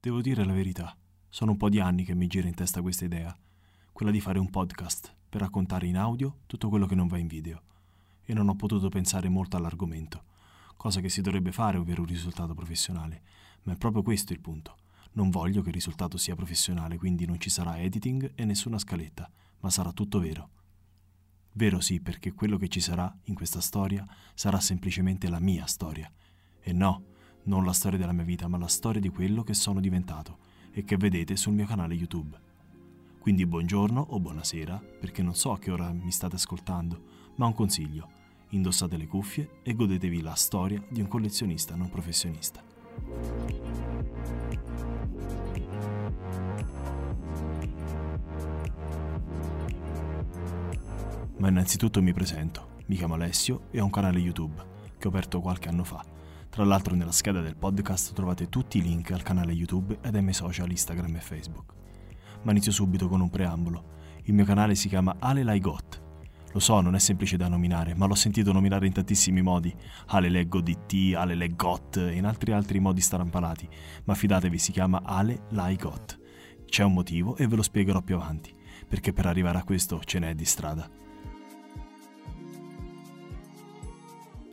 Devo dire la verità, sono un po' di anni che mi gira in testa questa idea, quella di fare un podcast per raccontare in audio tutto quello che non va in video. E non ho potuto pensare molto all'argomento, cosa che si dovrebbe fare per un risultato professionale, ma è proprio questo il punto. Non voglio che il risultato sia professionale, quindi non ci sarà editing e nessuna scaletta, ma sarà tutto vero. Vero sì, perché quello che ci sarà in questa storia sarà semplicemente la mia storia. E no, non la storia della mia vita, ma la storia di quello che sono diventato e che vedete sul mio canale YouTube. Quindi buongiorno o buonasera, perché non so a che ora mi state ascoltando, ma un consiglio. Indossate le cuffie e godetevi la storia di un collezionista non professionista. Ma innanzitutto mi presento. Mi chiamo Alessio e ho un canale YouTube che ho aperto qualche anno fa. Tra l'altro nella scheda del podcast trovate tutti i link al canale YouTube ed ai miei social Instagram e Facebook. Ma inizio subito con un preambolo. Il mio canale si chiama Ale Laigot. Lo so, non è semplice da nominare, ma l'ho sentito nominare in tantissimi modi. Ale Leggo DT, Ale Leggot e in altri altri modi strampalati. Ma fidatevi, si chiama Ale Laigot. C'è un motivo e ve lo spiegherò più avanti, perché per arrivare a questo ce n'è di strada.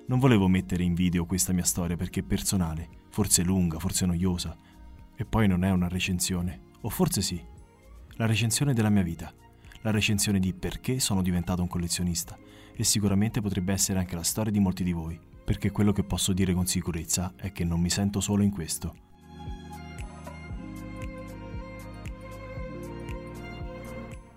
Non volevo mettere in video questa mia storia perché è personale, forse lunga, forse noiosa. E poi non è una recensione, o forse sì. La recensione della mia vita, la recensione di perché sono diventato un collezionista e sicuramente potrebbe essere anche la storia di molti di voi, perché quello che posso dire con sicurezza è che non mi sento solo in questo.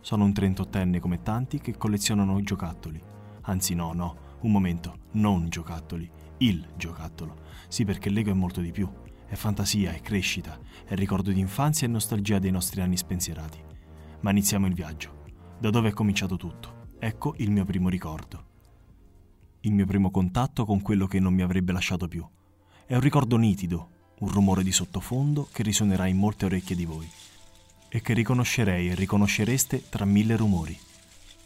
Sono un 38enne come tanti che collezionano giocattoli. Anzi no, no, un momento, non giocattoli, il giocattolo. Sì, perché Lego è molto di più. È fantasia, è crescita, è ricordo di infanzia e nostalgia dei nostri anni spensierati. Ma iniziamo il viaggio. Da dove è cominciato tutto? Ecco il mio primo ricordo. Il mio primo contatto con quello che non mi avrebbe lasciato più. È un ricordo nitido, un rumore di sottofondo che risuonerà in molte orecchie di voi e che riconoscerei e riconoscereste tra mille rumori.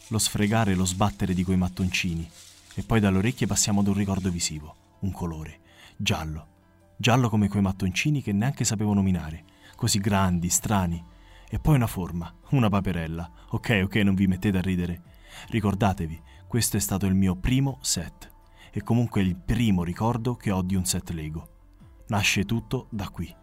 Lo sfregare e lo sbattere di quei mattoncini, e poi dalle orecchie passiamo ad un ricordo visivo, un colore, giallo. Giallo come quei mattoncini che neanche sapevo nominare, così grandi, strani. E poi una forma, una paperella. Ok, ok, non vi mettete a ridere. Ricordatevi, questo è stato il mio primo set. E comunque il primo ricordo che ho di un set Lego. Nasce tutto da qui.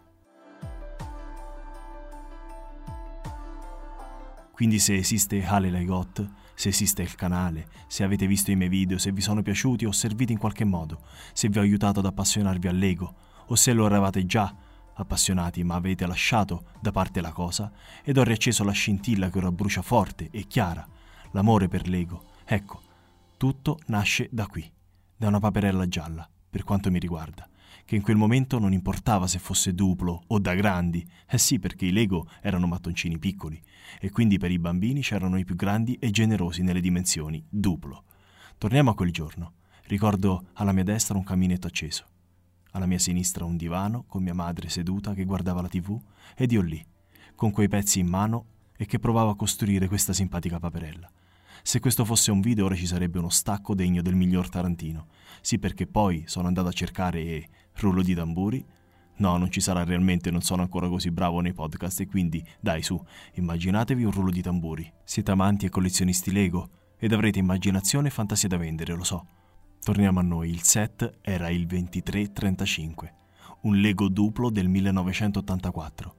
Quindi se esiste Ale Legot, se esiste il canale, se avete visto i miei video, se vi sono piaciuti o serviti in qualche modo, se vi ho aiutato ad appassionarvi al Lego, o se lo eravate già appassionati ma avete lasciato da parte la cosa ed ho riacceso la scintilla che ora brucia forte e chiara, l'amore per Lego. Ecco, tutto nasce da qui, da una paperella gialla, per quanto mi riguarda che in quel momento non importava se fosse duplo o da grandi. Eh sì, perché i Lego erano mattoncini piccoli e quindi per i bambini c'erano i più grandi e generosi nelle dimensioni, duplo. Torniamo a quel giorno. Ricordo alla mia destra un caminetto acceso, alla mia sinistra un divano con mia madre seduta che guardava la tv ed io lì, con quei pezzi in mano e che provavo a costruire questa simpatica paperella. Se questo fosse un video ora ci sarebbe uno stacco degno del miglior Tarantino. Sì, perché poi sono andato a cercare rullo di tamburi. No, non ci sarà realmente, non sono ancora così bravo nei podcast e quindi, dai su, immaginatevi un rullo di tamburi. Siete amanti e collezionisti Lego ed avrete immaginazione e fantasia da vendere, lo so. Torniamo a noi, il set era il 2335, un Lego duplo del 1984.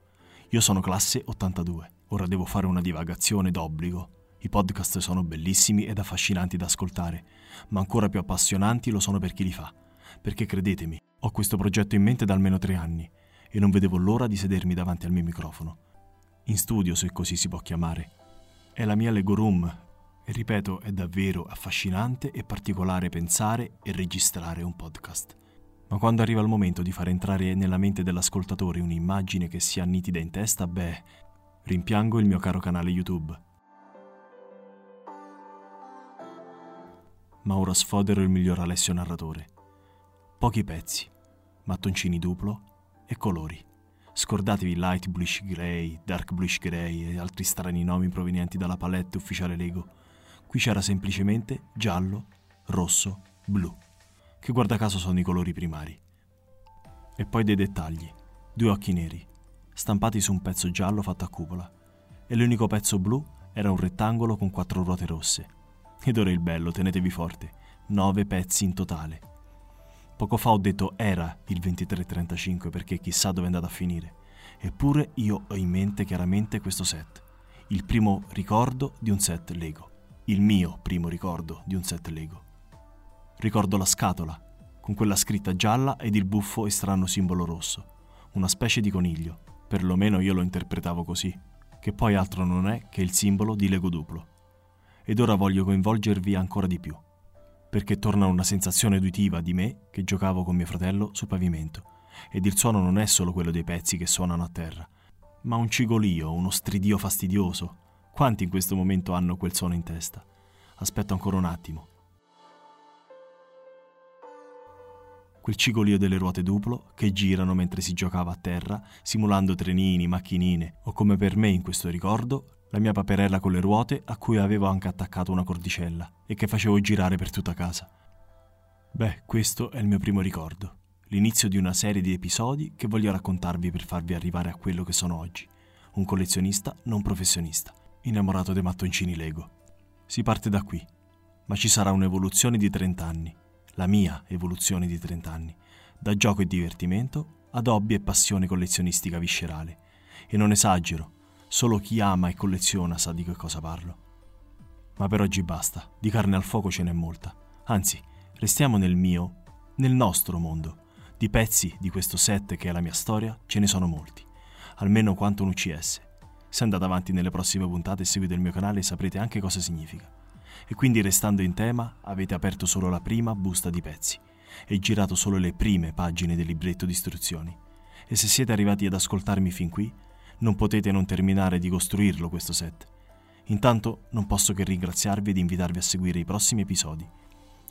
Io sono classe 82, ora devo fare una divagazione d'obbligo. I podcast sono bellissimi ed affascinanti da ascoltare, ma ancora più appassionanti lo sono per chi li fa. Perché credetemi, ho questo progetto in mente da almeno tre anni e non vedevo l'ora di sedermi davanti al mio microfono. In studio, se così si può chiamare. È la mia Lego Room e ripeto, è davvero affascinante e particolare pensare e registrare un podcast. Ma quando arriva il momento di far entrare nella mente dell'ascoltatore un'immagine che sia nitida in testa, beh, rimpiango il mio caro canale YouTube. Ma ora sfodero il miglior Alessio narratore. Pochi pezzi, mattoncini duplo e colori. Scordatevi Light Bluish Grey, Dark Bluish Grey e altri strani nomi provenienti dalla palette ufficiale Lego. Qui c'era semplicemente giallo, rosso, blu, che guarda caso sono i colori primari. E poi dei dettagli, due occhi neri, stampati su un pezzo giallo fatto a cupola, e l'unico pezzo blu era un rettangolo con quattro ruote rosse. Ed ora il bello, tenetevi forte, nove pezzi in totale. Poco fa ho detto era il 2335 perché chissà dove è andato a finire. Eppure io ho in mente chiaramente questo set. Il primo ricordo di un set Lego. Il mio primo ricordo di un set Lego. Ricordo la scatola, con quella scritta gialla ed il buffo e strano simbolo rosso. Una specie di coniglio. Perlomeno io lo interpretavo così, che poi altro non è che il simbolo di Lego duplo. Ed ora voglio coinvolgervi ancora di più perché torna una sensazione uditiva di me che giocavo con mio fratello sul pavimento, ed il suono non è solo quello dei pezzi che suonano a terra, ma un cigolio, uno stridio fastidioso. Quanti in questo momento hanno quel suono in testa? Aspetto ancora un attimo. Quel cigolio delle ruote duplo che girano mentre si giocava a terra, simulando trenini, macchinine, o come per me in questo ricordo, la mia paperella con le ruote a cui avevo anche attaccato una cordicella e che facevo girare per tutta casa. Beh, questo è il mio primo ricordo, l'inizio di una serie di episodi che voglio raccontarvi per farvi arrivare a quello che sono oggi, un collezionista non professionista, innamorato dei mattoncini Lego. Si parte da qui, ma ci sarà un'evoluzione di 30 anni, la mia evoluzione di 30 anni, da gioco e divertimento ad hobby e passione collezionistica viscerale. E non esagero, Solo chi ama e colleziona sa di che cosa parlo. Ma per oggi basta, di carne al fuoco ce n'è molta. Anzi, restiamo nel mio, nel nostro mondo. Di pezzi di questo set che è la mia storia ce ne sono molti, almeno quanto un UCS. Se andate avanti nelle prossime puntate e seguite il mio canale saprete anche cosa significa. E quindi restando in tema avete aperto solo la prima busta di pezzi e girato solo le prime pagine del libretto di istruzioni. E se siete arrivati ad ascoltarmi fin qui, non potete non terminare di costruirlo questo set. Intanto non posso che ringraziarvi ed invitarvi a seguire i prossimi episodi.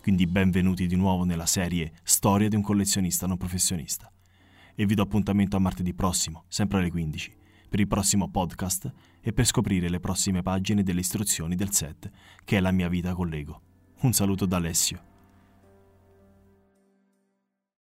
Quindi benvenuti di nuovo nella serie Storia di un collezionista non professionista. E vi do appuntamento a martedì prossimo, sempre alle 15, per il prossimo podcast e per scoprire le prossime pagine delle istruzioni del set che è la mia vita con Lego. Un saluto da Alessio.